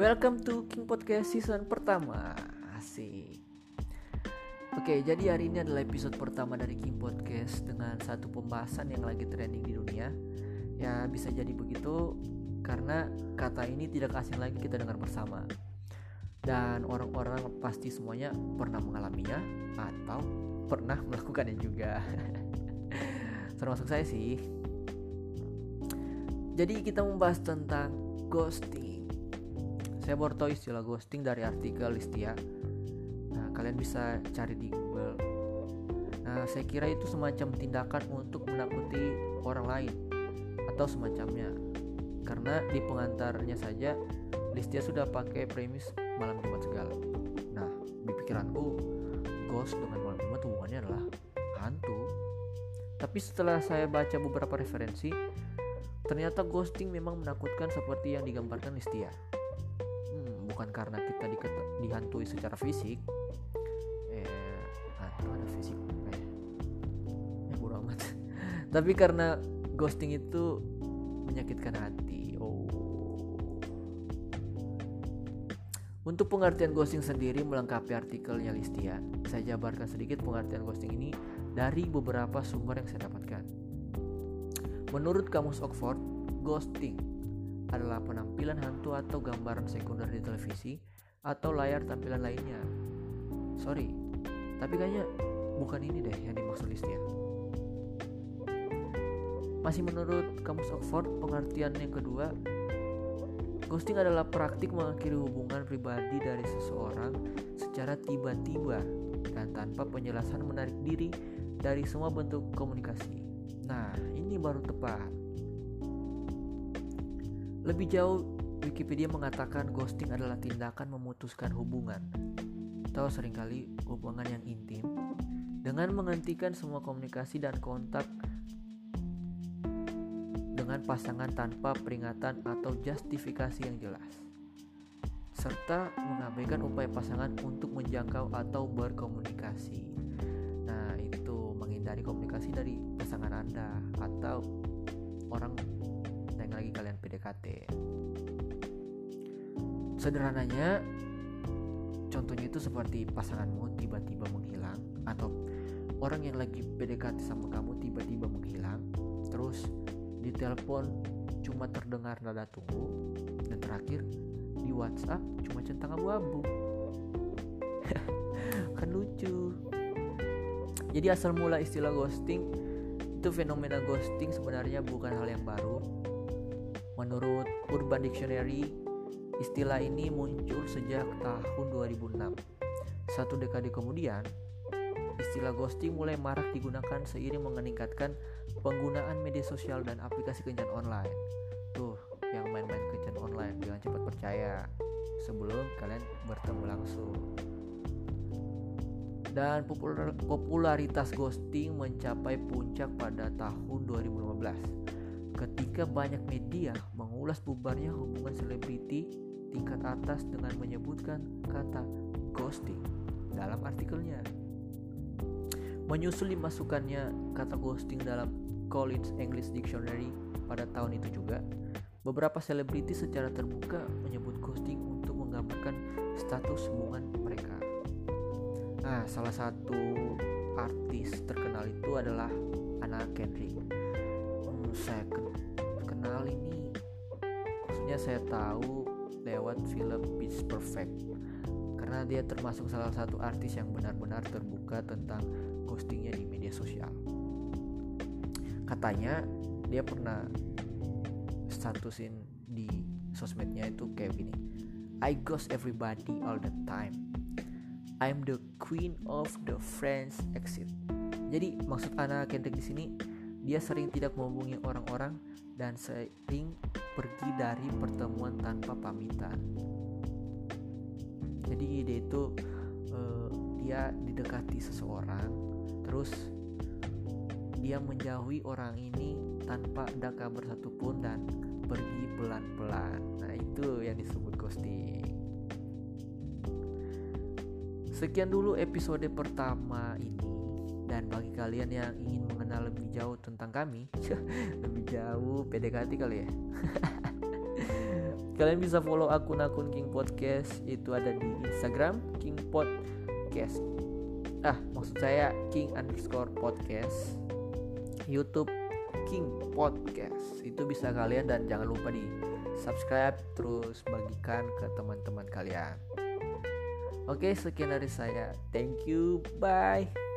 Welcome to King Podcast season pertama. Asik. Oke, jadi hari ini adalah episode pertama dari King Podcast Dengan satu pembahasan yang lagi trending di dunia. Ya bisa jadi begitu Karena kata ini tidak asing lagi kita dengar bersama. Dan orang-orang pasti semuanya pernah mengalaminya Atau pernah melakukannya juga. Termasuk saya sih. Jadi kita membahas tentang ghosting saya baru tahu istilah ghosting dari artikel Listia. Nah kalian bisa cari di Google. Nah saya kira itu semacam tindakan untuk menakuti orang lain atau semacamnya. Karena di pengantarnya saja Listia sudah pakai premis malam Jumat segala. Nah di pikiranku ghost dengan malam Jumat hubungannya adalah hantu. Tapi setelah saya baca beberapa referensi ternyata ghosting memang menakutkan seperti yang digambarkan Listia bukan karena kita dihantui secara fisik. Eh hantu ada fisik. Eh ya bodo amat. Tapi karena ghosting itu menyakitkan hati. Oh. Untuk pengertian ghosting sendiri melengkapi artikelnya Listia saya jabarkan sedikit pengertian ghosting ini dari beberapa sumber yang saya dapatkan. Menurut kamus Oxford ghosting adalah penampilan hantu atau gambaran sekunder di televisi atau layar tampilan lainnya. Sorry, tapi kayaknya bukan ini deh yang dimaksud Listia. Masih menurut kamus Oxford, pengertian yang kedua, ghosting adalah praktik mengakhiri hubungan pribadi dari seseorang secara tiba-tiba dan tanpa penjelasan menarik diri dari semua bentuk komunikasi. Nah, ini baru tepat. Lebih jauh, Wikipedia mengatakan ghosting adalah tindakan memutuskan hubungan atau sering kali hubungan yang intim dengan menghentikan semua komunikasi dan kontak dengan pasangan tanpa peringatan atau justifikasi yang jelas serta mengabaikan upaya pasangan untuk menjangkau atau berkomunikasi. Nah, itu menghindari komunikasi dari pasangan Anda atau orang lagi kalian PDKT sederhananya contohnya itu seperti pasanganmu tiba-tiba menghilang atau orang yang lagi PDKT sama kamu tiba-tiba menghilang terus di telepon cuma terdengar nada tunggu dan terakhir di WhatsApp cuma centang abu-abu. Kan lucu. Jadi asal mula istilah ghosting itu fenomena ghosting sebenarnya bukan hal yang baru Menurut Urban Dictionary, istilah ini muncul sejak tahun 2006. Satu dekade kemudian, istilah ghosting mulai marak digunakan seiring meningkatkan penggunaan media sosial dan aplikasi kencan online. Tuh, yang main-main kencan online, jangan cepat percaya sebelum kalian bertemu langsung. Dan popularitas ghosting mencapai puncak pada tahun 2015 ketika banyak media mengulas bubarnya hubungan selebriti tingkat atas dengan menyebutkan kata ghosting dalam artikelnya. Menyusul dimasukkannya kata ghosting dalam Collins English Dictionary pada tahun itu juga, beberapa selebriti secara terbuka menyebut ghosting untuk menggambarkan status hubungan mereka. Nah, salah satu artis terkenal itu adalah Anna Kendrick saya kenal ini. Maksudnya saya tahu lewat film Pitch Perfect. Karena dia termasuk salah satu artis yang benar-benar terbuka tentang ghostingnya di media sosial. Katanya dia pernah statusin di sosmednya itu kayak gini. I ghost everybody all the time. I'm the queen of the friends exit. Jadi maksud anak Kendrick di sini dia sering tidak menghubungi orang-orang dan sering pergi dari pertemuan tanpa pamitan. Jadi ide itu uh, dia didekati seseorang, terus dia menjauhi orang ini tanpa ada kabar satupun dan pergi pelan-pelan. Nah itu yang disebut ghosting. Sekian dulu episode pertama ini dan bagi kalian yang ingin mengenal lebih jauh tentang kami, lebih jauh PDKT kali ya. kalian bisa follow akun-akun King Podcast itu ada di Instagram King Podcast. Ah maksud saya King underscore podcast YouTube King Podcast. Itu bisa kalian dan jangan lupa di subscribe terus bagikan ke teman-teman kalian. Oke sekian dari saya. Thank you. Bye